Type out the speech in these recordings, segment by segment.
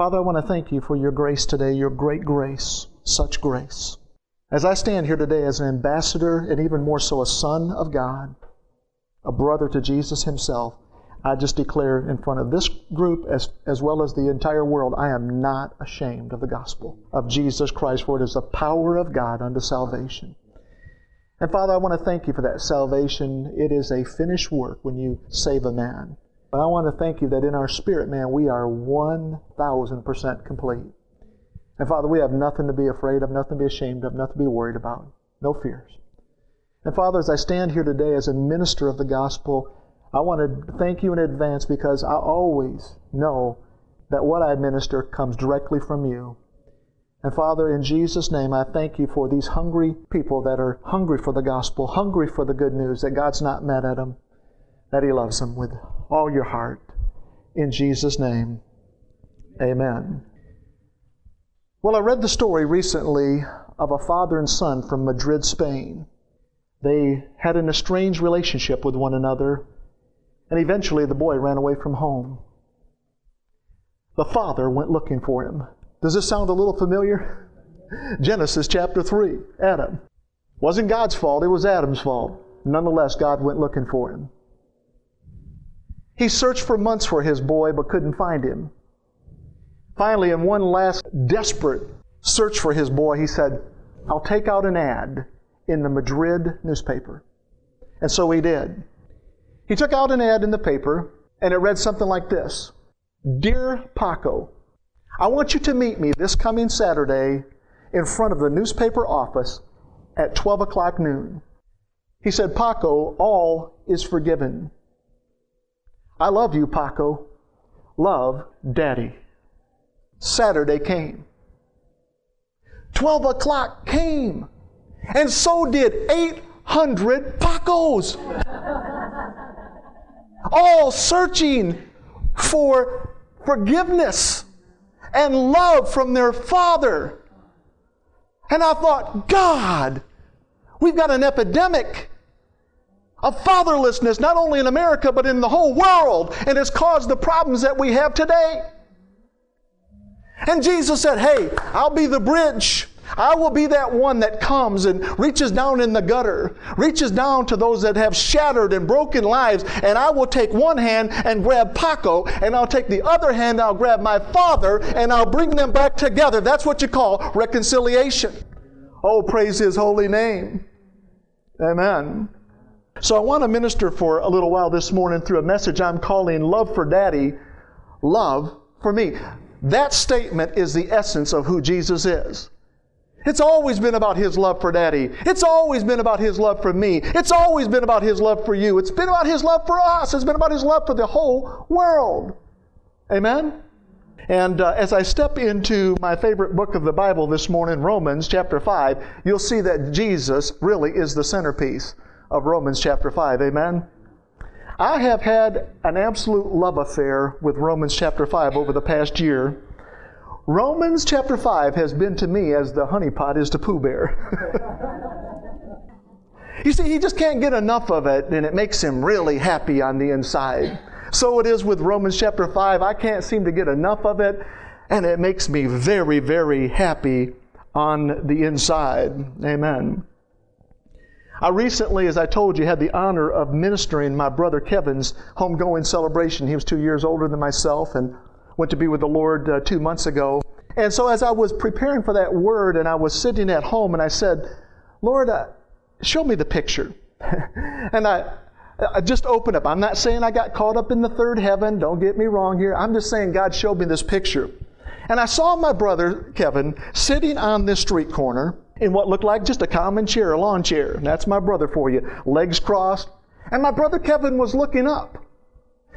Father, I want to thank you for your grace today, your great grace, such grace. As I stand here today as an ambassador and even more so a son of God, a brother to Jesus himself, I just declare in front of this group as, as well as the entire world, I am not ashamed of the gospel of Jesus Christ, for it is the power of God unto salvation. And Father, I want to thank you for that salvation. It is a finished work when you save a man. But I want to thank you that in our spirit, man, we are 1,000% complete. And Father, we have nothing to be afraid of, nothing to be ashamed of, nothing to be worried about, no fears. And Father, as I stand here today as a minister of the gospel, I want to thank you in advance because I always know that what I minister comes directly from you. And Father, in Jesus' name, I thank you for these hungry people that are hungry for the gospel, hungry for the good news, that God's not mad at them, that He loves them with all your heart. In Jesus' name, amen. Well, I read the story recently of a father and son from Madrid, Spain. They had an estranged relationship with one another and eventually the boy ran away from home. The father went looking for him. Does this sound a little familiar? Genesis chapter 3, Adam. Wasn't God's fault, it was Adam's fault. Nonetheless, God went looking for him. He searched for months for his boy but couldn't find him. Finally, in one last desperate search for his boy, he said, I'll take out an ad in the Madrid newspaper. And so he did. He took out an ad in the paper, and it read something like this Dear Paco, I want you to meet me this coming Saturday in front of the newspaper office at 12 o'clock noon. He said, Paco, all is forgiven. I love you, Paco. Love, Daddy. Saturday came. 12 o'clock came. And so did 800 Pacos all searching for forgiveness and love from their father. And I thought, God, we've got an epidemic of fatherlessness, not only in America, but in the whole world, and has caused the problems that we have today. And Jesus said, Hey, I'll be the bridge I will be that one that comes and reaches down in the gutter, reaches down to those that have shattered and broken lives, and I will take one hand and grab Paco, and I'll take the other hand, and I'll grab my father, and I'll bring them back together. That's what you call reconciliation. Oh, praise his holy name. Amen. So I want to minister for a little while this morning through a message I'm calling Love for Daddy, Love for Me. That statement is the essence of who Jesus is. It's always been about His love for Daddy. It's always been about His love for me. It's always been about His love for you. It's been about His love for us. It's been about His love for the whole world. Amen? And uh, as I step into my favorite book of the Bible this morning, Romans chapter 5, you'll see that Jesus really is the centerpiece of Romans chapter 5. Amen? I have had an absolute love affair with Romans chapter 5 over the past year. Romans chapter 5 has been to me as the honeypot is to Pooh Bear. you see, he just can't get enough of it, and it makes him really happy on the inside. So it is with Romans chapter 5. I can't seem to get enough of it, and it makes me very, very happy on the inside. Amen. I recently, as I told you, had the honor of ministering my brother Kevin's homegoing celebration. He was two years older than myself, and went to be with the Lord uh, two months ago. And so as I was preparing for that word and I was sitting at home and I said, Lord, uh, show me the picture. and I, I just opened up. I'm not saying I got caught up in the third heaven. Don't get me wrong here. I'm just saying God showed me this picture. And I saw my brother, Kevin, sitting on this street corner in what looked like just a common chair, a lawn chair. And that's my brother for you. Legs crossed. And my brother Kevin was looking up.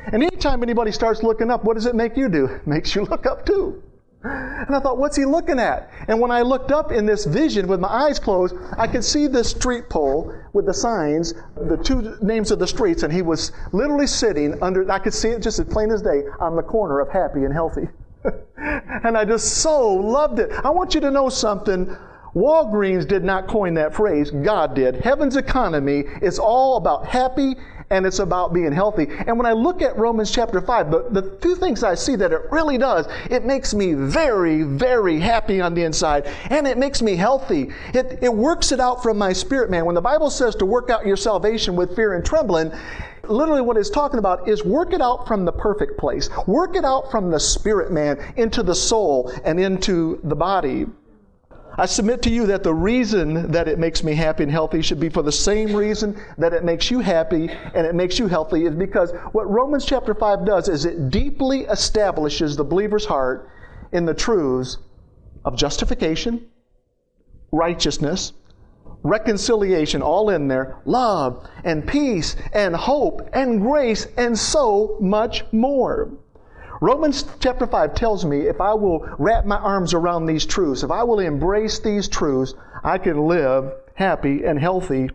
And anytime anybody starts looking up, what does it make you do? It makes you look up too. And I thought, what's he looking at? And when I looked up in this vision with my eyes closed, I could see this street pole with the signs, the two names of the streets, and he was literally sitting under, I could see it just as plain as day, on the corner of happy and healthy. and I just so loved it. I want you to know something. Walgreens did not coin that phrase, God did. Heaven's economy is all about happy and it's about being healthy. And when I look at Romans chapter 5, the, the two things I see that it really does, it makes me very, very happy on the inside, and it makes me healthy. It, it works it out from my spirit, man. When the Bible says to work out your salvation with fear and trembling, Literally, what it's talking about is work it out from the perfect place. Work it out from the spirit man into the soul and into the body. I submit to you that the reason that it makes me happy and healthy should be for the same reason that it makes you happy and it makes you healthy is because what Romans chapter 5 does is it deeply establishes the believer's heart in the truths of justification, righteousness, reconciliation, all in there, love and peace and hope and grace and so much more. Romans chapter 5 tells me if I will wrap my arms around these truths, if I will embrace these truths, I can live happy and healthy.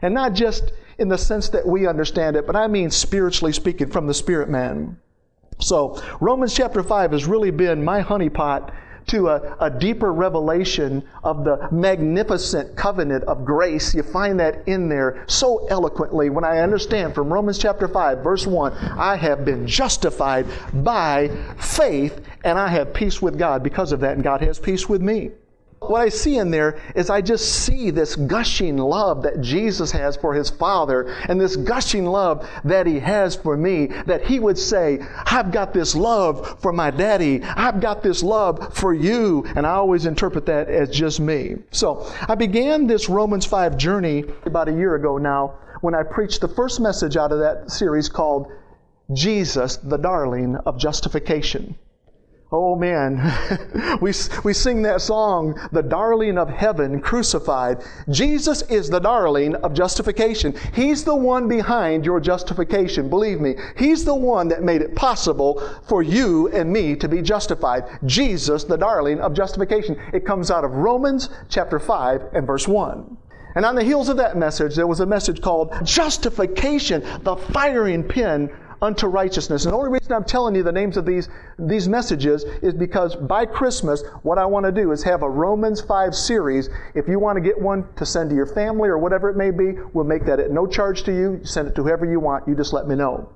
And not just in the sense that we understand it, but I mean spiritually speaking from the spirit man. So, Romans chapter 5 has really been my honeypot to a, a, deeper revelation of the magnificent covenant of grace. You find that in there so eloquently when I understand from Romans chapter 5, verse 1 I have been justified by faith, and I have peace with God because of that, and God has peace with me. What I see in there is I just see this gushing love that Jesus has for his Father and this gushing love that he has for me. That he would say, I've got this love for my daddy. I've got this love for you. And I always interpret that as just me. So I began this Romans 5 journey about a year ago now when I preached the first message out of that series called Jesus, the Darling of Justification. Oh man, we, we sing that song, the darling of heaven crucified. Jesus is the darling of justification. He's the one behind your justification. Believe me, He's the one that made it possible for you and me to be justified. Jesus, the darling of justification. It comes out of Romans chapter 5 and verse 1. And on the heels of that message, there was a message called Justification, the firing pin unto righteousness. And the only reason I'm telling you the names of these, these messages is because by Christmas, what I want to do is have a Romans 5 series. If you want to get one to send to your family or whatever it may be, we'll make that at no charge to you. Send it to whoever you want. You just let me know.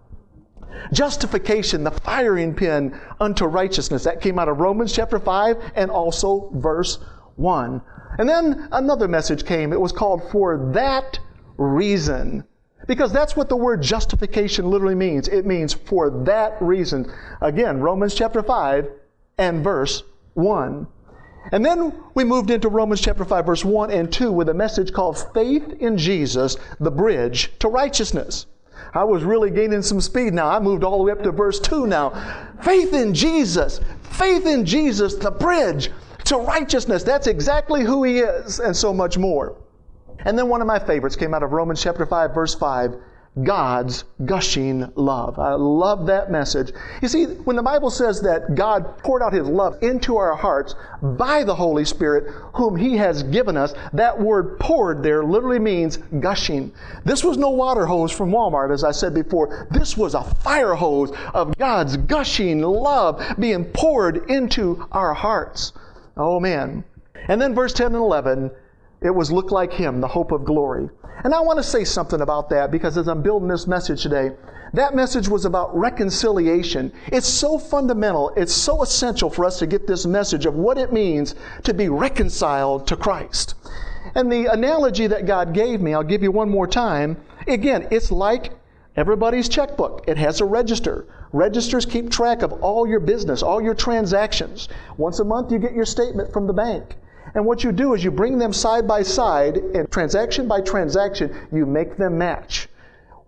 Justification, the firing pin unto righteousness. That came out of Romans chapter 5 and also verse 1. And then another message came. It was called For That Reason. Because that's what the word justification literally means. It means for that reason. Again, Romans chapter 5 and verse 1. And then we moved into Romans chapter 5, verse 1 and 2 with a message called Faith in Jesus, the Bridge to Righteousness. I was really gaining some speed now. I moved all the way up to verse 2 now. Faith in Jesus, faith in Jesus, the bridge to righteousness. That's exactly who He is, and so much more. And then one of my favorites came out of Romans chapter 5, verse 5. God's gushing love. I love that message. You see, when the Bible says that God poured out His love into our hearts by the Holy Spirit, whom He has given us, that word poured there literally means gushing. This was no water hose from Walmart, as I said before. This was a fire hose of God's gushing love being poured into our hearts. Oh man. And then verse 10 and 11 it was look like him, the hope of glory. And I want to say something about that because as I'm building this message today, that message was about reconciliation. It's so fundamental, it's so essential for us to get this message of what it means to be reconciled to Christ. And the analogy that God gave me, I'll give you one more time. Again, it's like everybody's checkbook. It has a register. Registers keep track of all your business, all your transactions. Once a month, you get your statement from the bank. And what you do is you bring them side by side, and transaction by transaction, you make them match.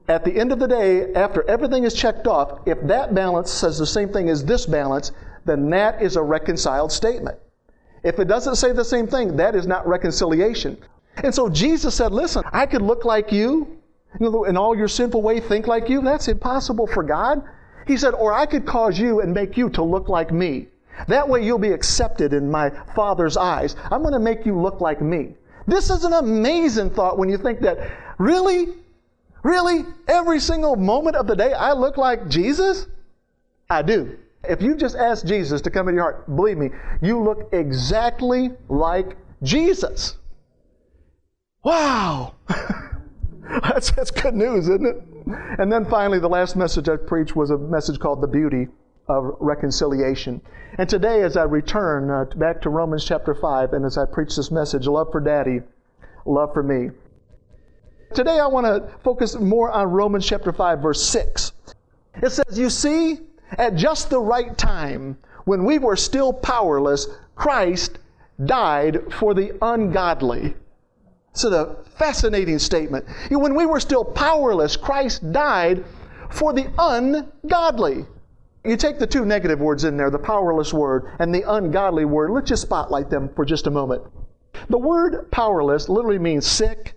At the end of the day, after everything is checked off, if that balance says the same thing as this balance, then that is a reconciled statement. If it doesn't say the same thing, that is not reconciliation. And so Jesus said, Listen, I could look like you, in all your sinful way, think like you. That's impossible for God. He said, Or I could cause you and make you to look like me. That way you'll be accepted in my Father's eyes. I'm going to make you look like me. This is an amazing thought when you think that, really? Really? Every single moment of the day I look like Jesus? I do. If you just ask Jesus to come into your heart, believe me, you look exactly like Jesus. Wow! that's, that's good news, isn't it? and then finally, the last message I preached was a message called The Beauty of Reconciliation. And today, as I return uh, back to Romans chapter 5, and as I preach this message, love for daddy, love for me. Today, I want to focus more on Romans chapter 5, verse 6. It says, You see, at just the right time, when we were still powerless, Christ died for the ungodly. It's a fascinating statement. When we were still powerless, Christ died for the ungodly. You take the two negative words in there, the powerless word and the ungodly word. Let's just spotlight them for just a moment. The word powerless literally means sick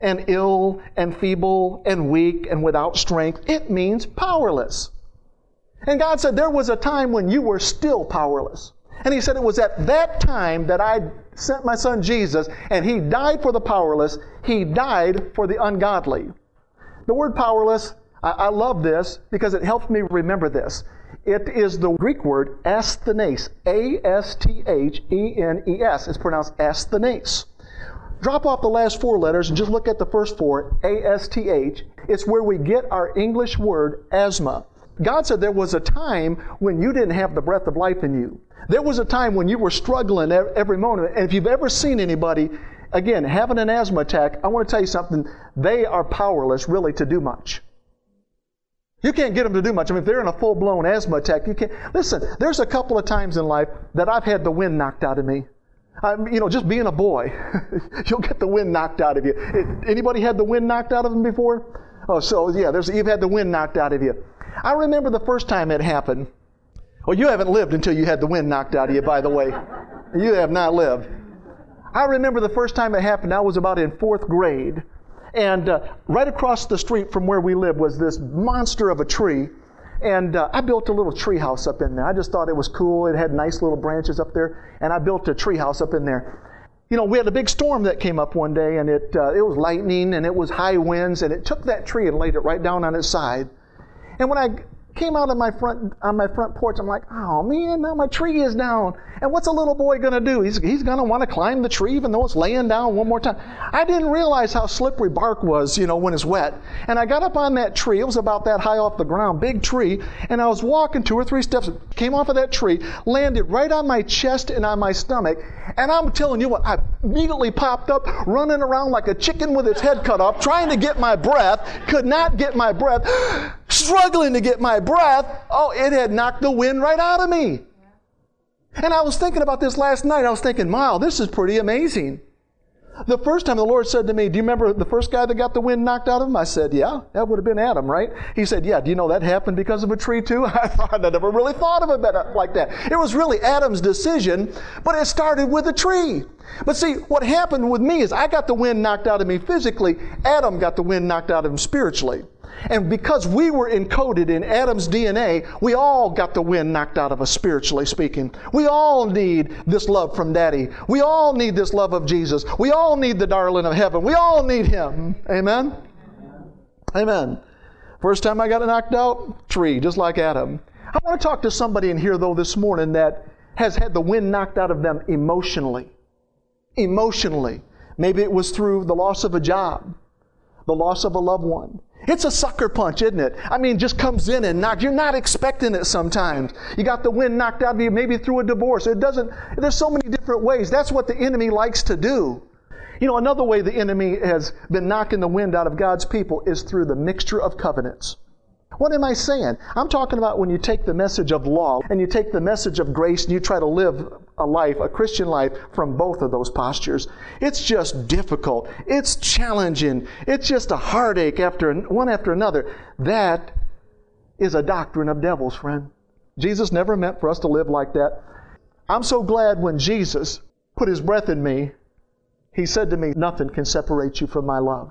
and ill and feeble and weak and without strength. It means powerless. And God said there was a time when you were still powerless. And He said it was at that time that I sent my son Jesus, and He died for the powerless. He died for the ungodly. The word powerless, I, I love this because it helps me remember this. It is the Greek word asthenes, A S T H E N E S. It's pronounced asthenes. Drop off the last four letters and just look at the first four, A S T H. It's where we get our English word asthma. God said there was a time when you didn't have the breath of life in you. There was a time when you were struggling every moment. And if you've ever seen anybody, again, having an asthma attack, I want to tell you something. They are powerless really to do much. You can't get them to do much. I mean, if they're in a full blown asthma attack, you can't. Listen, there's a couple of times in life that I've had the wind knocked out of me. Um, you know, just being a boy, you'll get the wind knocked out of you. Anybody had the wind knocked out of them before? Oh, so yeah, there's, you've had the wind knocked out of you. I remember the first time it happened. Well, you haven't lived until you had the wind knocked out of you, by the way. You have not lived. I remember the first time it happened, I was about in fourth grade. And uh, right across the street from where we lived was this monster of a tree. And uh, I built a little tree house up in there. I just thought it was cool. It had nice little branches up there. And I built a tree house up in there. You know, we had a big storm that came up one day, and it, uh, it was lightning and it was high winds, and it took that tree and laid it right down on its side. And when I came out of my front on my front porch. I'm like, oh man, now my tree is down. And what's a little boy gonna do? He's, he's gonna want to climb the tree even though it's laying down one more time. I didn't realize how slippery bark was, you know, when it's wet. And I got up on that tree. It was about that high off the ground, big tree. And I was walking two or three steps, came off of that tree, landed right on my chest and on my stomach. And I'm telling you what, I immediately popped up, running around like a chicken with its head cut off, trying to get my breath, could not get my breath, struggling to get my breath. Oh, it had knocked the wind right out of me. And I was thinking about this last night. I was thinking, wow, this is pretty amazing. The first time the Lord said to me, Do you remember the first guy that got the wind knocked out of him? I said, Yeah, that would have been Adam, right? He said, Yeah, do you know that happened because of a tree too? I thought I never really thought of it like that. It was really Adam's decision, but it started with a tree. But see, what happened with me is I got the wind knocked out of me physically, Adam got the wind knocked out of him spiritually. And because we were encoded in Adam's DNA, we all got the wind knocked out of us, spiritually speaking. We all need this love from Daddy. We all need this love of Jesus. We all need the darling of heaven. We all need Him. Amen? Amen. First time I got knocked out, tree, just like Adam. I want to talk to somebody in here, though, this morning that has had the wind knocked out of them emotionally. Emotionally. Maybe it was through the loss of a job, the loss of a loved one. It's a sucker punch, isn't it? I mean, just comes in and knocks. You're not expecting it sometimes. You got the wind knocked out of you, maybe through a divorce. It doesn't, there's so many different ways. That's what the enemy likes to do. You know, another way the enemy has been knocking the wind out of God's people is through the mixture of covenants. What am I saying? I'm talking about when you take the message of law and you take the message of grace and you try to live a life, a Christian life, from both of those postures. It's just difficult. It's challenging. It's just a heartache after one after another. That is a doctrine of devils, friend. Jesus never meant for us to live like that. I'm so glad when Jesus put his breath in me, he said to me, Nothing can separate you from my love.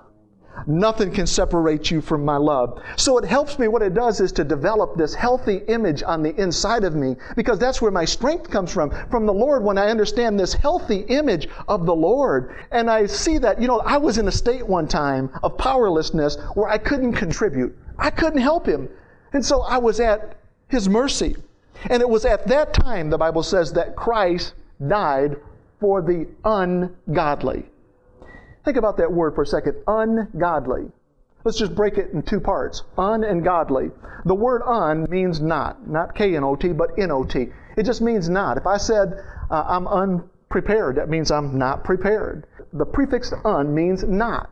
Nothing can separate you from my love. So it helps me. What it does is to develop this healthy image on the inside of me because that's where my strength comes from, from the Lord when I understand this healthy image of the Lord. And I see that, you know, I was in a state one time of powerlessness where I couldn't contribute. I couldn't help him. And so I was at his mercy. And it was at that time, the Bible says, that Christ died for the ungodly. Think about that word for a second ungodly. Let's just break it in two parts un and godly. The word un means not, not K N O T, but N O T. It just means not. If I said uh, I'm unprepared, that means I'm not prepared. The prefix un means not.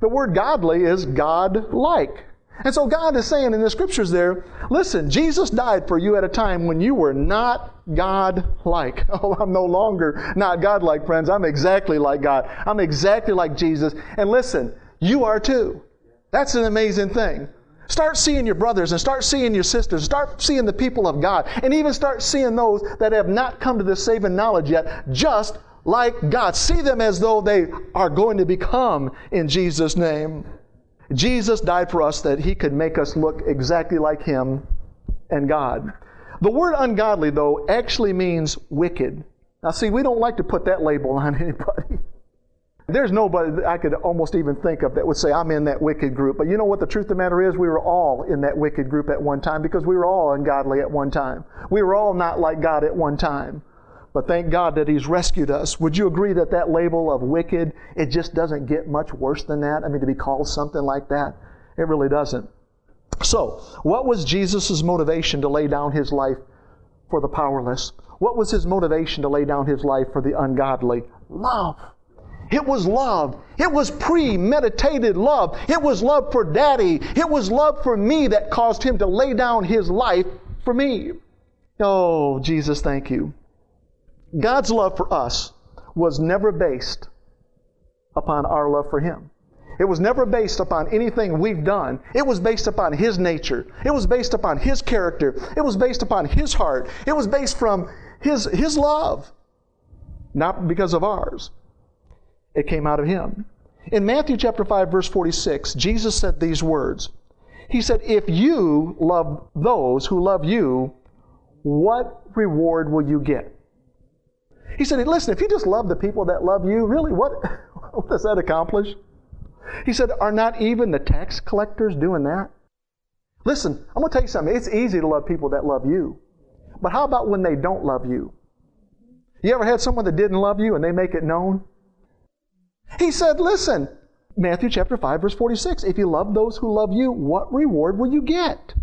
The word godly is God like. And so God is saying in the scriptures there, listen, Jesus died for you at a time when you were not God like. Oh, I'm no longer not God like, friends. I'm exactly like God. I'm exactly like Jesus. And listen, you are too. That's an amazing thing. Start seeing your brothers and start seeing your sisters. Start seeing the people of God. And even start seeing those that have not come to this saving knowledge yet, just like God. See them as though they are going to become in Jesus' name. Jesus died for us that he could make us look exactly like him and God. The word ungodly, though, actually means wicked. Now, see, we don't like to put that label on anybody. There's nobody that I could almost even think of that would say, I'm in that wicked group. But you know what the truth of the matter is? We were all in that wicked group at one time because we were all ungodly at one time. We were all not like God at one time. But thank God that He's rescued us. Would you agree that that label of wicked, it just doesn't get much worse than that? I mean, to be called something like that, it really doesn't. So, what was Jesus' motivation to lay down His life for the powerless? What was His motivation to lay down His life for the ungodly? Love. It was love. It was premeditated love. It was love for daddy. It was love for me that caused him to lay down his life for me. Oh, Jesus, thank you. God's love for us was never based upon our love for Him. It was never based upon anything we've done. It was based upon His nature. It was based upon His character. It was based upon His heart. It was based from His, His love, not because of ours. It came out of Him. In Matthew chapter 5, verse 46, Jesus said these words. He said, If you love those who love you, what reward will you get? He said, Listen, if you just love the people that love you, really, what, what does that accomplish? He said, Are not even the tax collectors doing that? Listen, I'm going to tell you something. It's easy to love people that love you. But how about when they don't love you? You ever had someone that didn't love you and they make it known? He said, Listen, Matthew chapter 5, verse 46 if you love those who love you, what reward will you get?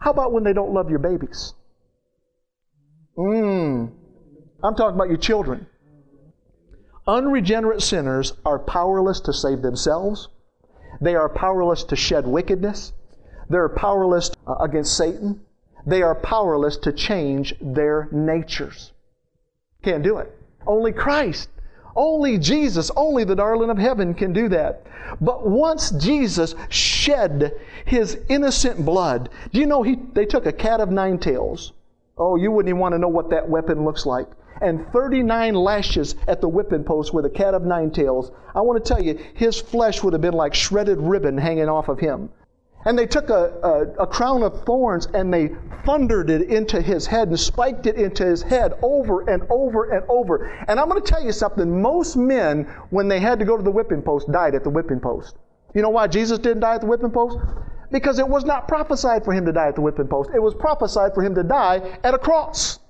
How about when they don't love your babies? Mmm. I'm talking about your children. Unregenerate sinners are powerless to save themselves. They are powerless to shed wickedness. They're powerless uh, against Satan. They are powerless to change their natures. Can't do it. Only Christ, only Jesus, only the darling of heaven can do that. But once Jesus shed his innocent blood, do you know he, they took a cat of nine tails? Oh, you wouldn't even want to know what that weapon looks like and 39 lashes at the whipping post with a cat of nine tails, I want to tell you, his flesh would have been like shredded ribbon hanging off of him. And they took a, a, a, crown of thorns and they thundered it into his head and spiked it into his head over and over and over. And I'm going to tell you something. Most men, when they had to go to the whipping post, died at the whipping post. You know why Jesus didn't die at the whipping post? Because it was not prophesied for him to die at the whipping post. It was prophesied for him to die at a cross.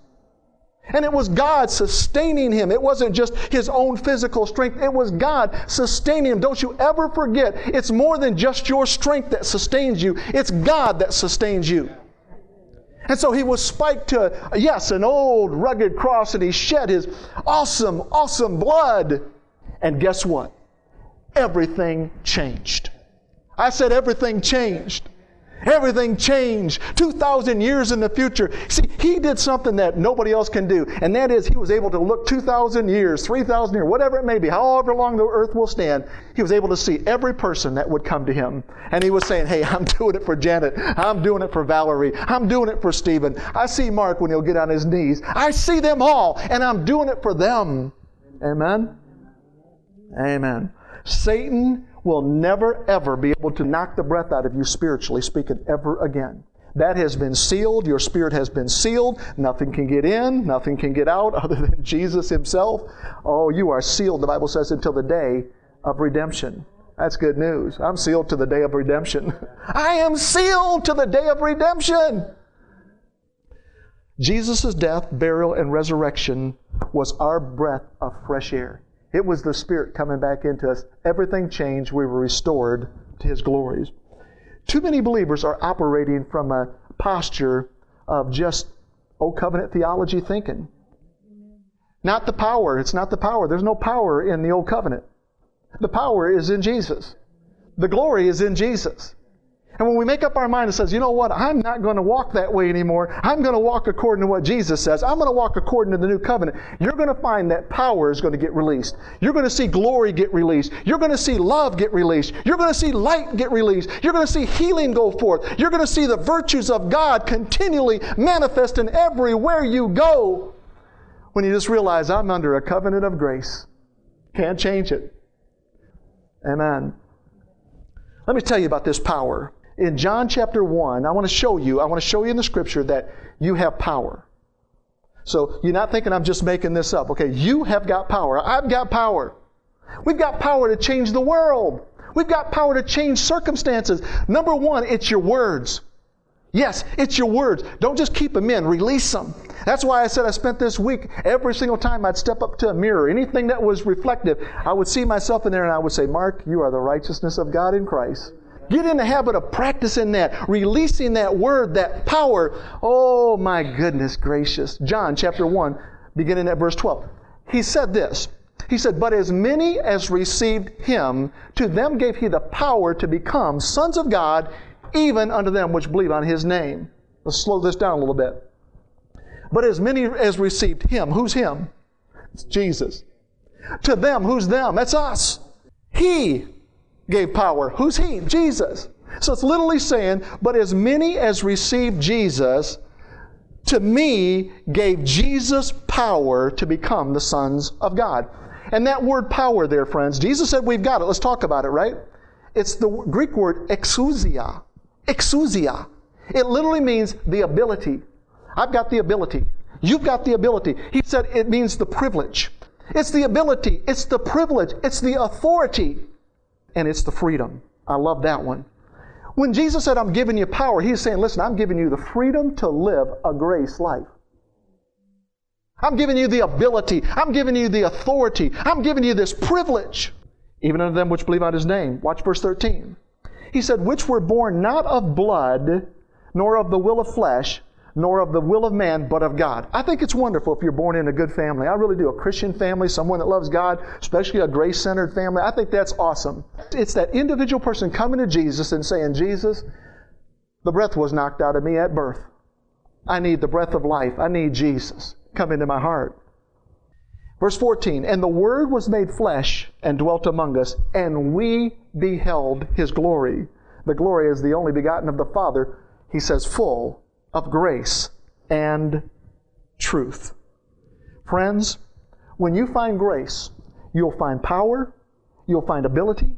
And it was God sustaining him. It wasn't just his own physical strength. It was God sustaining him. Don't you ever forget, it's more than just your strength that sustains you. It's God that sustains you. And so he was spiked to, yes, an old rugged cross and he shed his awesome, awesome blood. And guess what? Everything changed. I said everything changed. Everything changed 2,000 years in the future. See, he did something that nobody else can do, and that is he was able to look 2,000 years, 3,000 years, whatever it may be, however long the earth will stand. He was able to see every person that would come to him. And he was saying, Hey, I'm doing it for Janet. I'm doing it for Valerie. I'm doing it for Stephen. I see Mark when he'll get on his knees. I see them all, and I'm doing it for them. Amen? Amen. Satan will never, ever be able to knock the breath out of you spiritually speaking ever again. That has been sealed. Your spirit has been sealed. Nothing can get in, nothing can get out other than Jesus Himself. Oh, you are sealed, the Bible says, until the day of redemption. That's good news. I'm sealed to the day of redemption. I am sealed to the day of redemption. Jesus' death, burial, and resurrection was our breath of fresh air. It was the Spirit coming back into us. Everything changed. We were restored to his glories. Too many believers are operating from a posture of just old covenant theology thinking. Not the power. It's not the power. There's no power in the old covenant. The power is in Jesus. The glory is in Jesus. And when we make up our mind and says, you know what, I'm not going to walk that way anymore. I'm going to walk according to what Jesus says. I'm going to walk according to the new covenant. You're going to find that power is going to get released. You're going to see glory get released. You're going to see love get released. You're going to see light get released. You're going to see healing go forth. You're going to see the virtues of God continually manifesting everywhere you go. When you just realize I'm under a covenant of grace. Can't change it. Amen. Let me tell you about this power in John chapter 1, I want to show you, I want to show you in the scripture that you have power. So you're not thinking I'm just making this up. Okay, you have got power. I've got power. We've got power to change the world. We've got power to change circumstances. Number one, it's your words. Yes, it's your words. Don't just keep them in, release them. That's why I said I spent this week, every single time I'd step up to a mirror, anything that was reflective, I would see myself in there and I would say, Mark, you are the righteousness of God in Christ. Get in the habit of practicing that, releasing that word, that power. Oh my goodness gracious. John chapter 1, beginning at verse 12. He said this. He said, But as many as received him, to them gave he the power to become sons of God, even unto them which believe on his name. Let's slow this down a little bit. But as many as received him, who's him? It's Jesus. To them, who's them? That's us. He gave power. Who's He? Jesus. So it's literally saying, but as many as received Jesus, to me gave Jesus power to become the sons of God. And that word power there, friends, Jesus said we've got it. Let's talk about it, right? It's the Greek word exousia. Exousia. It literally means the ability. I've got the ability. You've got the ability. He said it means the privilege. It's the ability. It's the privilege. It's the authority and it's the freedom. I love that one. When Jesus said, I'm giving you power, he's saying, listen, I'm giving you the freedom to live a grace life. I'm giving you the ability. I'm giving you the authority. I'm giving you this privilege. Even unto them which believe on his name. Watch verse 13. He said, which were born not of blood, nor of the will of flesh, nor of the will of man, but of God. I think it's wonderful if you're born in a good family. I really do. A Christian family, someone that loves God, especially a grace centered family. I think that's awesome. It's that individual person coming to Jesus and saying, Jesus, the breath was knocked out of me at birth. I need the breath of life. I need Jesus. Come into my heart. Verse 14, and the Word was made flesh and dwelt among us, and we beheld his glory. The glory is the only begotten of the Father, he says, full of grace and truth. Friends, when you find grace, you'll find power, you'll find ability,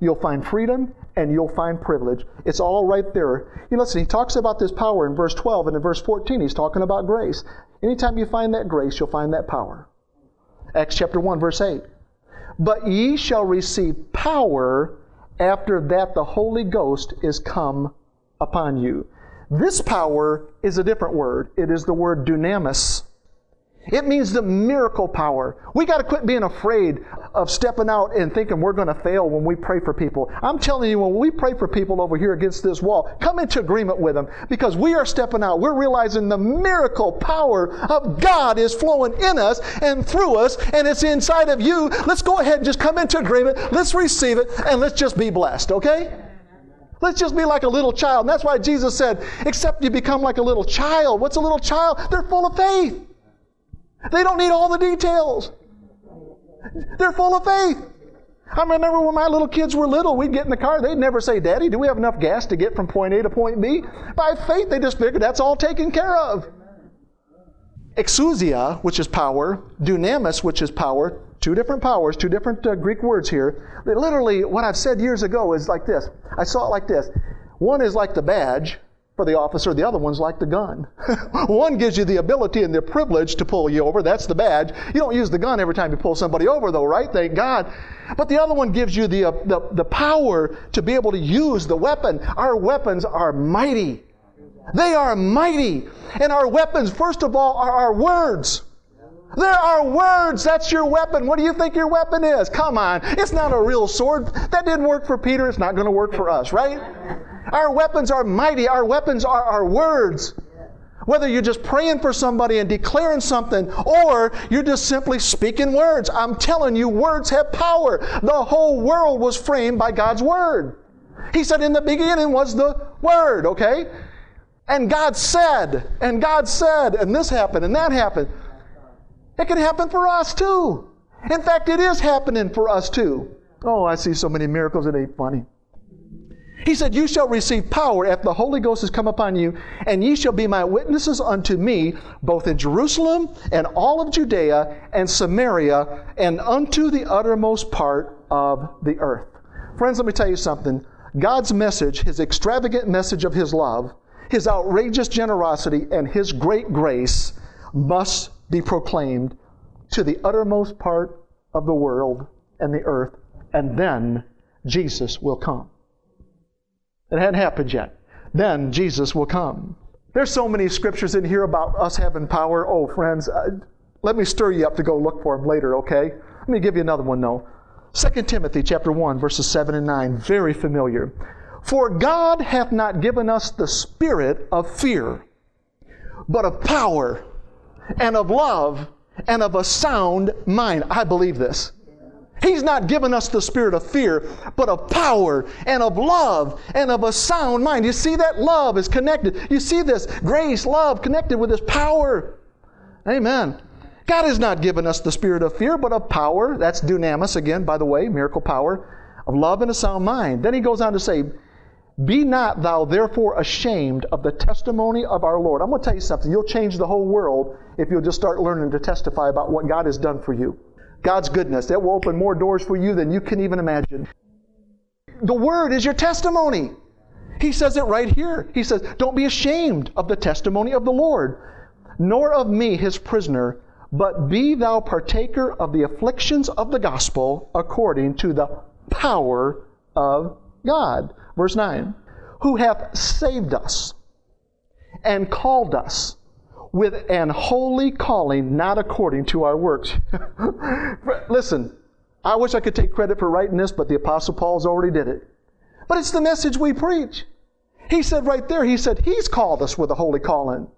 you'll find freedom, and you'll find privilege. It's all right there. You listen, he talks about this power in verse 12, and in verse 14, he's talking about grace. Anytime you find that grace, you'll find that power. Acts chapter 1, verse 8. But ye shall receive power after that the Holy Ghost is come upon you. This power is a different word. It is the word dunamis. It means the miracle power. We got to quit being afraid of stepping out and thinking we're going to fail when we pray for people. I'm telling you, when we pray for people over here against this wall, come into agreement with them because we are stepping out. We're realizing the miracle power of God is flowing in us and through us, and it's inside of you. Let's go ahead and just come into agreement. Let's receive it, and let's just be blessed, okay? Let's just be like a little child. And that's why Jesus said, except you become like a little child. What's a little child? They're full of faith. They don't need all the details. They're full of faith. I remember when my little kids were little, we'd get in the car, they'd never say, Daddy, do we have enough gas to get from point A to point B? By faith, they just figured that's all taken care of. Exousia, which is power, dunamis, which is power, two different powers, two different uh, Greek words here. Literally, what I've said years ago is like this. I saw it like this. One is like the badge for the officer, the other one's like the gun. One gives you the ability and the privilege to pull you over. That's the badge. You don't use the gun every time you pull somebody over, though, right? Thank God. But the other one gives you the, uh, the, the power to be able to use the weapon. Our weapons are mighty. They are mighty. And our weapons, first of all, are our words. There are words. That's your weapon. What do you think your weapon is? Come on. It's not a real sword. That didn't work for Peter. It's not going to work for us, right? Our weapons are mighty. Our weapons are our words. Whether you're just praying for somebody and declaring something, or you're just simply speaking words. I'm telling you, words have power. The whole world was framed by God's Word. He said, In the beginning was the Word, okay? And God said, and God said, and this happened, and that happened. It can happen for us too. In fact, it is happening for us too. Oh, I see so many miracles, it ain't funny. He said, You shall receive power after the Holy Ghost has come upon you, and ye shall be my witnesses unto me, both in Jerusalem and all of Judea and Samaria, and unto the uttermost part of the earth. Friends, let me tell you something. God's message, His extravagant message of His love, His outrageous generosity, and His great grace must be proclaimed to the uttermost part of the world and the earth, and then Jesus will come. It hadn't happened yet. Then Jesus will come. There's so many scriptures in here about us having power. Oh, friends, uh, let me stir you up to go look for them later, okay? Let me give you another one, though. 2 Timothy chapter 1, verses 7 and 9, very familiar. For God hath not given us the spirit of fear, but of power and of love and of a sound mind. I believe this. He's not given us the spirit of fear, but of power and of love and of a sound mind. You see that love is connected. You see this grace, love connected with this power. Amen. God has not given us the spirit of fear, but of power. That's dunamis again, by the way, miracle power, of love and a sound mind. Then he goes on to say, Be not thou therefore ashamed of the testimony of our Lord. I'm going to tell you something. You'll change the whole world if you'll just start learning to testify about what God has done for you. God's goodness. That will open more doors for you than you can even imagine. The Word is your testimony. He says it right here. He says, Don't be ashamed of the testimony of the Lord, nor of me, his prisoner, but be thou partaker of the afflictions of the gospel according to the power of God. Verse 9, who hath saved us and called us with an holy calling, not according to our works. Listen, I wish I could take credit for writing this, but the Apostle Paul's already did it. But it's the message we preach. He said right there, he said, He's called us with a holy calling,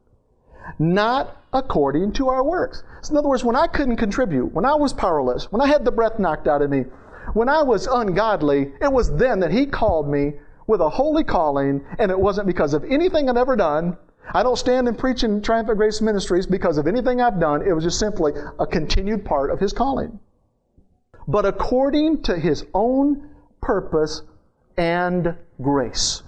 not according to our works. So in other words, when I couldn't contribute, when I was powerless, when I had the breath knocked out of me, when I was ungodly, it was then that He called me with a holy calling, and it wasn't because of anything I'd ever done. I don't stand and preach in Triumphant Grace Ministries because of anything I've done. It was just simply a continued part of His calling. But according to His own purpose and grace.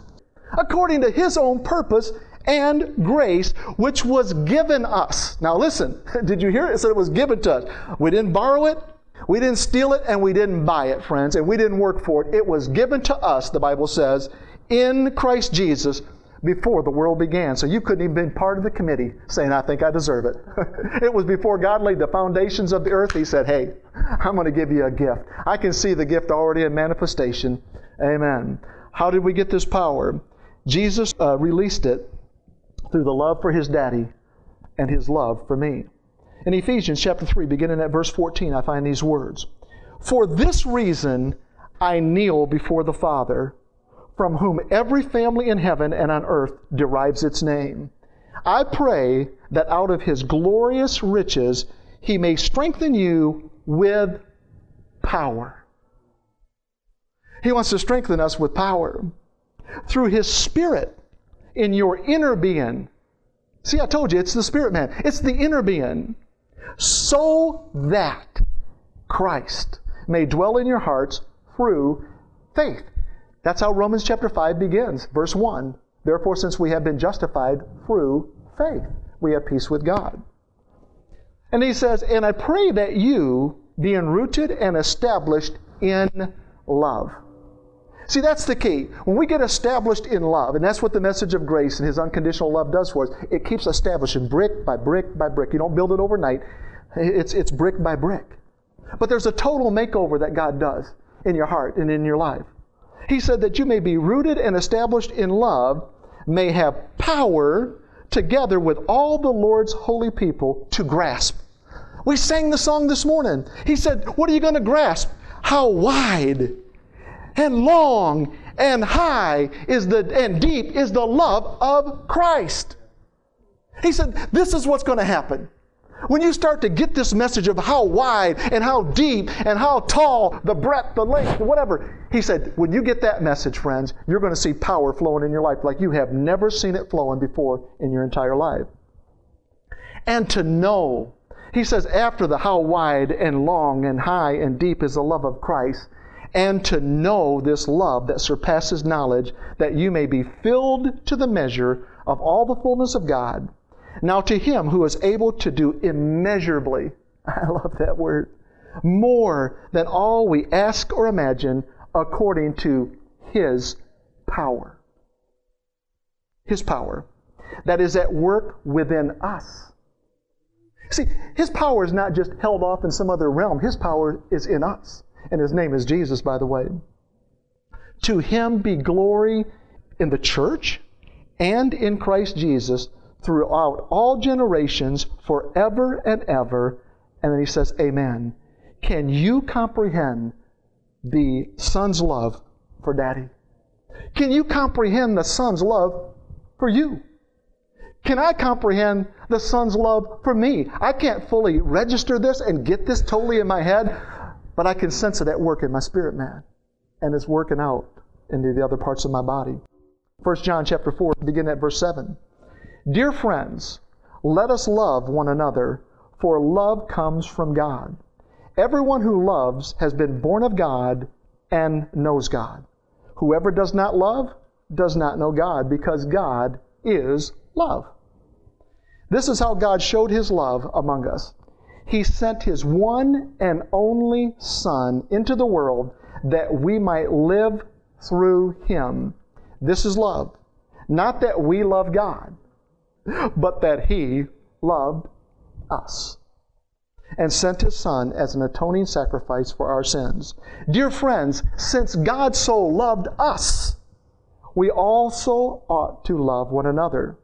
According to His own purpose and grace, which was given us. Now listen, did you hear it? It said it was given to us. We didn't borrow it, we didn't steal it, and we didn't buy it, friends, and we didn't work for it. It was given to us, the Bible says, in Christ Jesus before the world began. So you couldn't even been part of the committee saying, I think I deserve it. it was before God laid the foundations of the earth. He said, Hey, I'm going to give you a gift. I can see the gift already in manifestation. Amen. How did we get this power? Jesus uh, released it through the love for his daddy and his love for me. In Ephesians chapter 3, beginning at verse 14, I find these words For this reason I kneel before the Father from whom every family in heaven and on earth derives its name. I pray that out of his glorious riches he may strengthen you with power. He wants to strengthen us with power through his spirit in your inner being. See, I told you, it's the spirit man, it's the inner being. So that Christ may dwell in your hearts through faith. That's how Romans chapter 5 begins, verse 1. Therefore, since we have been justified through faith, we have peace with God. And he says, And I pray that you, being rooted and established in love. See, that's the key. When we get established in love, and that's what the message of grace and His unconditional love does for us, it keeps establishing brick by brick by brick. You don't build it overnight, it's, it's brick by brick. But there's a total makeover that God does in your heart and in your life. He said that you may be rooted and established in love, may have power together with all the Lord's holy people to grasp. We sang the song this morning. He said, What are you going to grasp? How wide and long and high is the and deep is the love of Christ. He said, This is what's going to happen. When you start to get this message of how wide and how deep and how tall, the breadth, the length, whatever, he said, when you get that message, friends, you're going to see power flowing in your life like you have never seen it flowing before in your entire life. And to know, he says, after the how wide and long and high and deep is the love of Christ, and to know this love that surpasses knowledge, that you may be filled to the measure of all the fullness of God. Now, to him who is able to do immeasurably, I love that word, more than all we ask or imagine, according to his power. His power that is at work within us. See, his power is not just held off in some other realm, his power is in us. And his name is Jesus, by the way. To him be glory in the church and in Christ Jesus throughout all generations, forever and ever. And then he says, Amen. Can you comprehend the Son's love for Daddy? Can you comprehend the Son's love for you? Can I comprehend the Son's love for me? I can't fully register this and get this totally in my head, but I can sense it at work in my spirit, man. And it's working out into the other parts of my body. 1 John chapter 4, begin at verse 7. Dear friends, let us love one another, for love comes from God. Everyone who loves has been born of God and knows God. Whoever does not love does not know God, because God is love. This is how God showed his love among us. He sent his one and only Son into the world that we might live through him. This is love. Not that we love God, but that He loved us and sent His Son as an atoning sacrifice for our sins. Dear friends, since God so loved us, we also ought to love one another.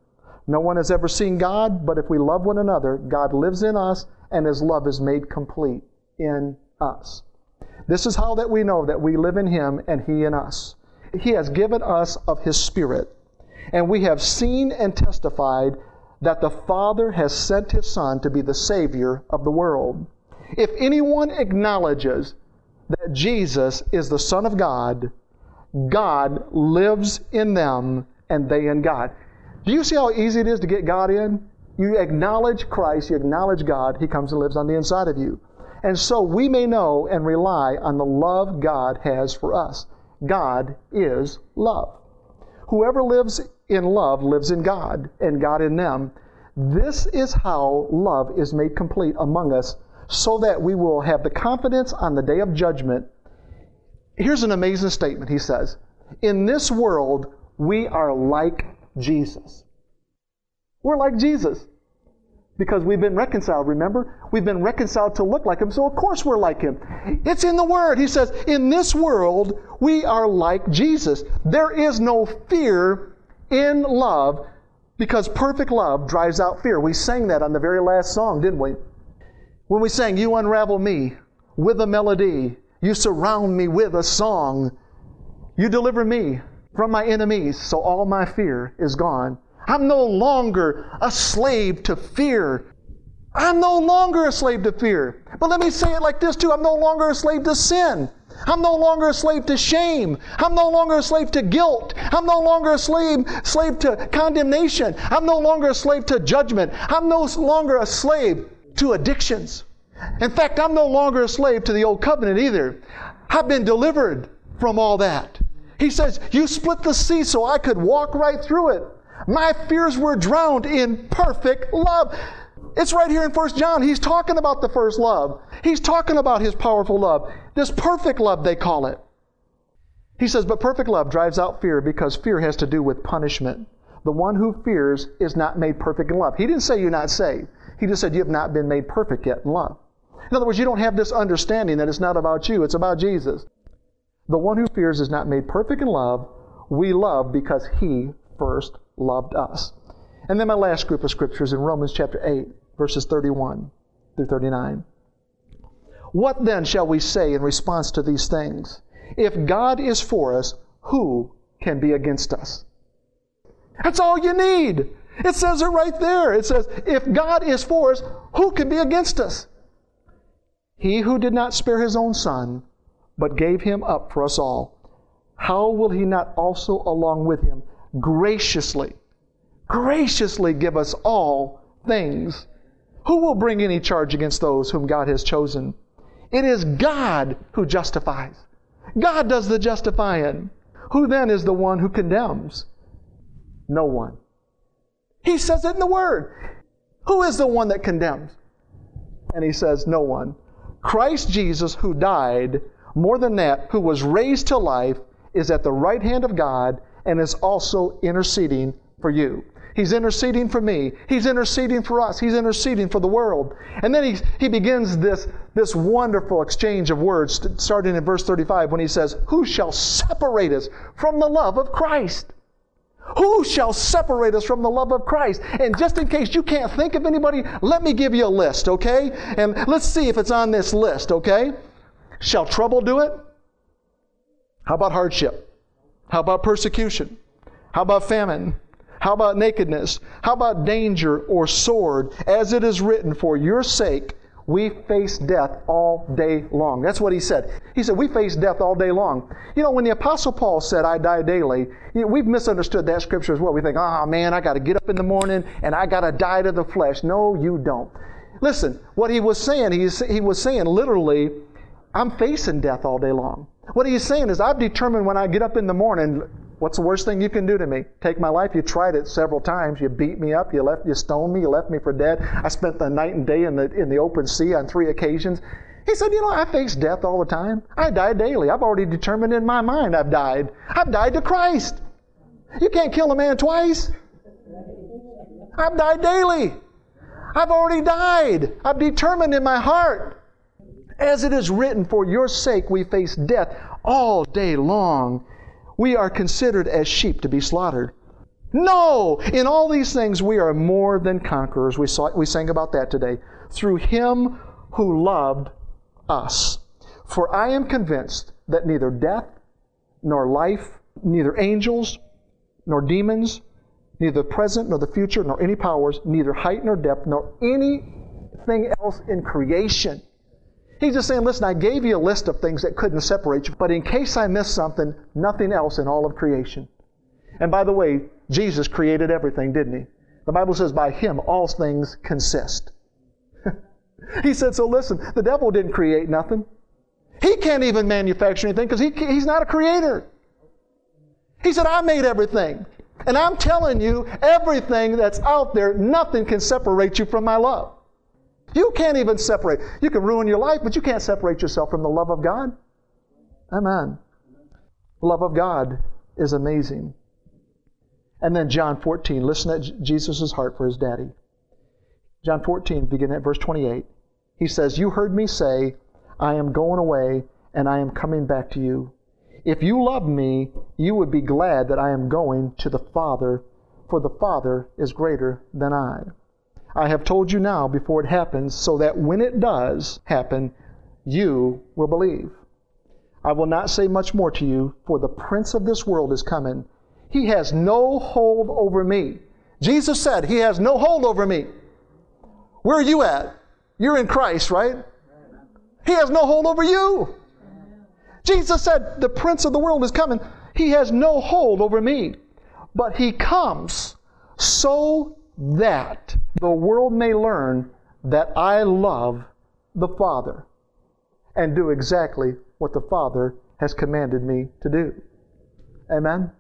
No one has ever seen God, but if we love one another, God lives in us and His love is made complete in us. This is how that we know that we live in Him and He in us. He has given us of His Spirit and we have seen and testified that the Father has sent His Son to be the Savior of the world. If anyone acknowledges that Jesus is the Son of God, God lives in them and they in God. Do you see how easy it is to get God in? You acknowledge Christ, you acknowledge God, He comes and lives on the inside of you. And so we may know and rely on the love God has for us. God is love. Whoever lives in love lives in God, and God in them. This is how love is made complete among us, so that we will have the confidence on the day of judgment. Here's an amazing statement he says In this world, we are like Jesus. We're like Jesus because we've been reconciled, remember? We've been reconciled to look like Him, so of course we're like Him. It's in the Word. He says, In this world, we are like Jesus. There is no fear in love because perfect love drives out fear. We sang that on the very last song, didn't we? When we sang, You unravel me with a melody, you surround me with a song, you deliver me from my enemies, so all my fear is gone. I'm no longer a slave to fear. I'm no longer a slave to fear. But let me say it like this too I'm no longer a slave to sin. I'm no longer a slave to shame. I'm no longer a slave to guilt. I'm no longer a slave, slave to condemnation. I'm no longer a slave to judgment. I'm no longer a slave to addictions. In fact, I'm no longer a slave to the old covenant either. I've been delivered from all that. He says, You split the sea so I could walk right through it. My fears were drowned in perfect love. It's right here in 1 John. He's talking about the first love. He's talking about his powerful love. This perfect love, they call it. He says, But perfect love drives out fear because fear has to do with punishment. The one who fears is not made perfect in love. He didn't say you're not saved. He just said you have not been made perfect yet in love. In other words, you don't have this understanding that it's not about you, it's about Jesus. The one who fears is not made perfect in love. We love because he first loved us. And then my last group of scriptures in Romans chapter 8, verses 31. through 39. What then shall we say in response to these things? If God is for us, who can be against us? That's all you need. It says it right there. It says, if God is for us, who can be against us? He who did not spare his own son, but gave him up for us all, how will he not also, along with him, graciously, graciously give us all things? Who will bring any charge against those whom God has chosen? It is God who justifies. God does the justifying. Who then is the one who condemns? No one. He says it in the Word. Who is the one that condemns? And he says, No one. Christ Jesus, who died, more than that, who was raised to life, is at the right hand of God and is also interceding for you. He's interceding for me. He's interceding for us. He's interceding for the world. And then he, he begins this, this wonderful exchange of words, starting in verse 35, when he says, Who shall separate us from the love of Christ? Who shall separate us from the love of Christ? And just in case you can't think of anybody, let me give you a list, okay? And let's see if it's on this list, okay? Shall trouble do it? How about hardship? How about persecution? How about famine? How about nakedness? How about danger or sword? As it is written, for your sake we face death all day long. That's what he said. He said, We face death all day long. You know, when the Apostle Paul said, I die daily, you know, we've misunderstood that scripture as well. We think, oh man, I got to get up in the morning and I got to die to the flesh. No, you don't. Listen, what he was saying, he was saying literally, I'm facing death all day long. What he's saying is, I've determined when I get up in the morning, What's the worst thing you can do to me? Take my life? You tried it several times. You beat me up. You left. You stoned me. You left me for dead. I spent the night and day in the in the open sea on three occasions. He said, You know, I face death all the time. I die daily. I've already determined in my mind I've died. I've died to Christ. You can't kill a man twice. I've died daily. I've already died. I've determined in my heart. As it is written, for your sake we face death all day long we are considered as sheep to be slaughtered. No! In all these things, we are more than conquerors. We, saw, we sang about that today. Through Him who loved us. For I am convinced that neither death, nor life, neither angels, nor demons, neither the present, nor the future, nor any powers, neither height nor depth, nor anything else in creation He's just saying, listen, I gave you a list of things that couldn't separate you, but in case I missed something, nothing else in all of creation. And by the way, Jesus created everything, didn't he? The Bible says, by him all things consist. he said, so listen, the devil didn't create nothing. He can't even manufacture anything because he, he's not a creator. He said, I made everything. And I'm telling you, everything that's out there, nothing can separate you from my love. You can't even separate. You can ruin your life, but you can't separate yourself from the love of God. Amen. The love of God is amazing. And then John 14, listen at Jesus' heart for his daddy. John 14, beginning at verse 28. He says, You heard me say, I am going away and I am coming back to you. If you love me, you would be glad that I am going to the Father, for the Father is greater than I. I have told you now before it happens, so that when it does happen, you will believe. I will not say much more to you, for the prince of this world is coming. He has no hold over me. Jesus said, He has no hold over me. Where are you at? You're in Christ, right? He has no hold over you. Jesus said, The prince of the world is coming. He has no hold over me. But he comes so that the world may learn that I love the Father and do exactly what the Father has commanded me to do. Amen?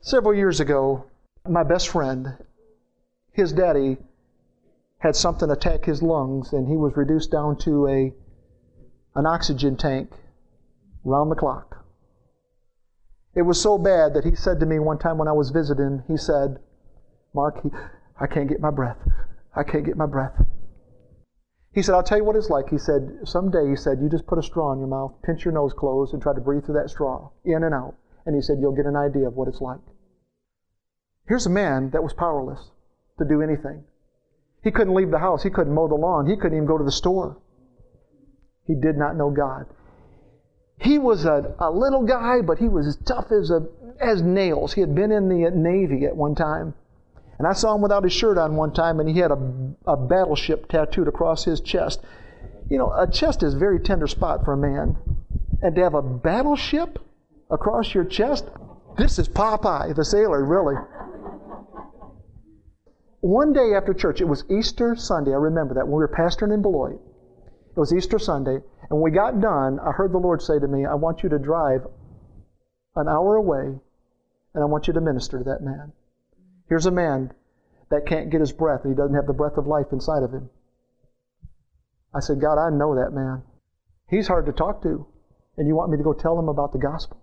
Several years ago, my best friend, his daddy, had something attack his lungs and he was reduced down to a, an oxygen tank round the clock. It was so bad that he said to me one time when I was visiting, he said, Mark, he, I can't get my breath. I can't get my breath. He said, I'll tell you what it's like. He said, someday, he said, you just put a straw in your mouth, pinch your nose closed, and try to breathe through that straw, in and out. And he said, you'll get an idea of what it's like. Here's a man that was powerless to do anything. He couldn't leave the house. He couldn't mow the lawn. He couldn't even go to the store. He did not know God. He was a, a little guy, but he was as tough as, a, as nails. He had been in the Navy at one time. And I saw him without his shirt on one time, and he had a, a battleship tattooed across his chest. You know, a chest is a very tender spot for a man. And to have a battleship across your chest, this is Popeye, the sailor, really. One day after church, it was Easter Sunday. I remember that when we were pastoring in Beloit. It was Easter Sunday. And when we got done, I heard the Lord say to me, I want you to drive an hour away, and I want you to minister to that man. Here's a man that can't get his breath, and he doesn't have the breath of life inside of him. I said, God, I know that man. He's hard to talk to, and you want me to go tell him about the gospel?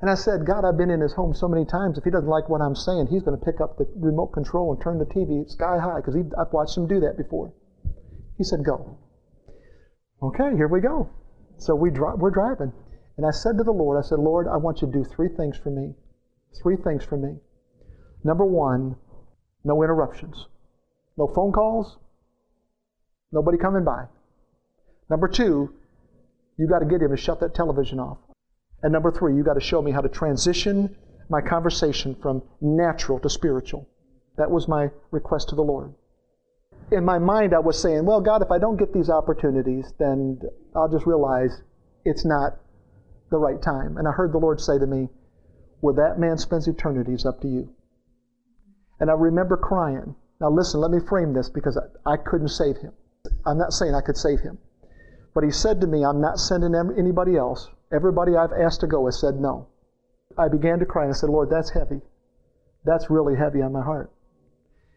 And I said, God, I've been in his home so many times. If he doesn't like what I'm saying, he's going to pick up the remote control and turn the TV sky high because I've watched him do that before. He said, Go. Okay, here we go. So we dri- we're driving. And I said to the Lord, I said, Lord, I want you to do three things for me. Three things for me. Number one, no interruptions. No phone calls. Nobody coming by. Number two, you got to get him to shut that television off. And number three, you got to show me how to transition my conversation from natural to spiritual. That was my request to the Lord. In my mind, I was saying, well, God, if I don't get these opportunities, then I'll just realize it's not the right time. And I heard the Lord say to me, where that man spends eternity is up to you. And I remember crying. Now, listen, let me frame this because I, I couldn't save him. I'm not saying I could save him. But he said to me, I'm not sending anybody else. Everybody I've asked to go has said no. I began to cry and I said, Lord, that's heavy. That's really heavy on my heart.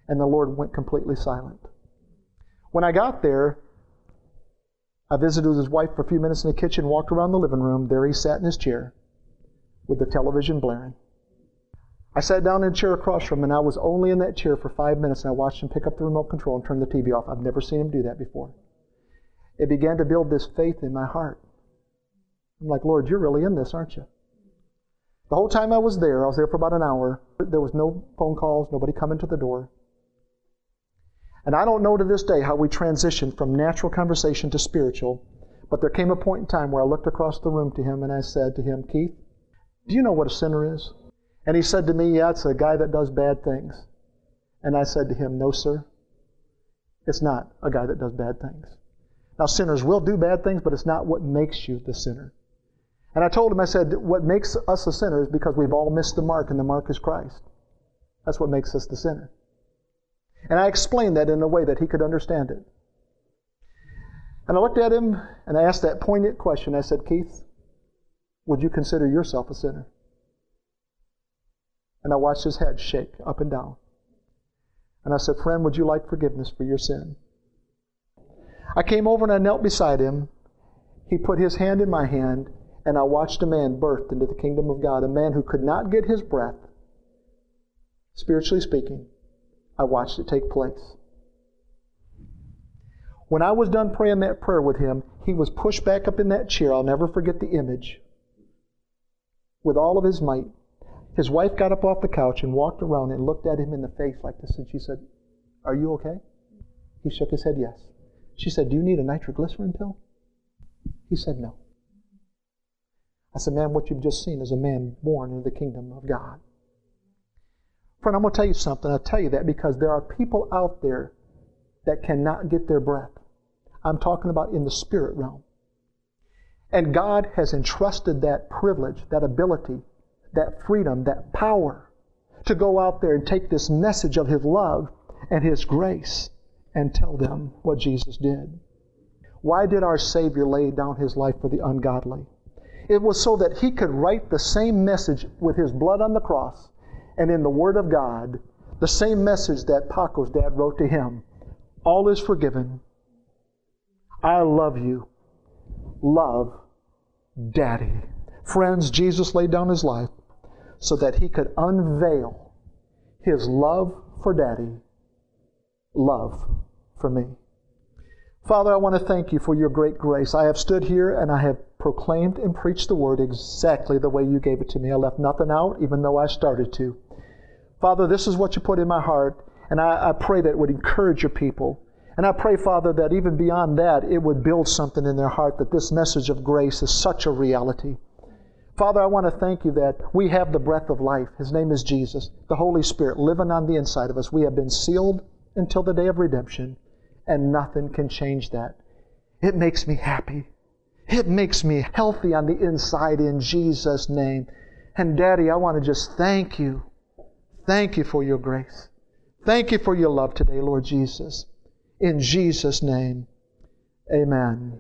And the Lord went completely silent. When I got there, I visited with his wife for a few minutes in the kitchen, walked around the living room. There he sat in his chair with the television blaring. I sat down in a chair across from him, and I was only in that chair for five minutes, and I watched him pick up the remote control and turn the TV off. I've never seen him do that before. It began to build this faith in my heart. I'm like, Lord, you're really in this, aren't you? The whole time I was there, I was there for about an hour. There was no phone calls, nobody coming to the door. And I don't know to this day how we transitioned from natural conversation to spiritual, but there came a point in time where I looked across the room to him and I said to him, Keith, do you know what a sinner is? And he said to me, Yeah, it's a guy that does bad things. And I said to him, No, sir. It's not a guy that does bad things. Now, sinners will do bad things, but it's not what makes you the sinner. And I told him, I said, what makes us a sinner is because we've all missed the mark, and the mark is Christ. That's what makes us the sinner. And I explained that in a way that he could understand it. And I looked at him and I asked that poignant question. I said, Keith, would you consider yourself a sinner? And I watched his head shake up and down. And I said, Friend, would you like forgiveness for your sin? I came over and I knelt beside him. He put his hand in my hand, and I watched a man birthed into the kingdom of God, a man who could not get his breath. Spiritually speaking, I watched it take place. When I was done praying that prayer with him, he was pushed back up in that chair. I'll never forget the image. With all of his might. His wife got up off the couch and walked around and looked at him in the face like this, and she said, Are you okay? He shook his head, Yes. She said, Do you need a nitroglycerin pill? He said, No. I said, Man, what you've just seen is a man born into the kingdom of God. Friend, I'm going to tell you something. I'll tell you that because there are people out there that cannot get their breath. I'm talking about in the spirit realm. And God has entrusted that privilege, that ability, that freedom, that power to go out there and take this message of His love and His grace and tell them what Jesus did. Why did our Savior lay down His life for the ungodly? It was so that He could write the same message with His blood on the cross and in the Word of God, the same message that Paco's dad wrote to him. All is forgiven. I love you. Love, Daddy. Friends, Jesus laid down His life so that He could unveil His love for Daddy love for me. Father, I want to thank you for your great grace. I have stood here and I have proclaimed and preached the word exactly the way you gave it to me. I left nothing out, even though I started to. Father, this is what you put in my heart, And I, I pray that it would encourage your people. And I pray, Father, that even beyond that, it would build something in their heart that this message of grace is such a reality. Father, I want to thank you that we have the breath of life. His name is Jesus, the Holy Spirit living on the inside of us. We have been sealed until the day of redemption, and nothing can change that. It makes me happy. It makes me healthy on the inside in Jesus' name. And Daddy, I want to just thank you. Thank you for your grace. Thank you for your love today, Lord Jesus. In Jesus' name, amen.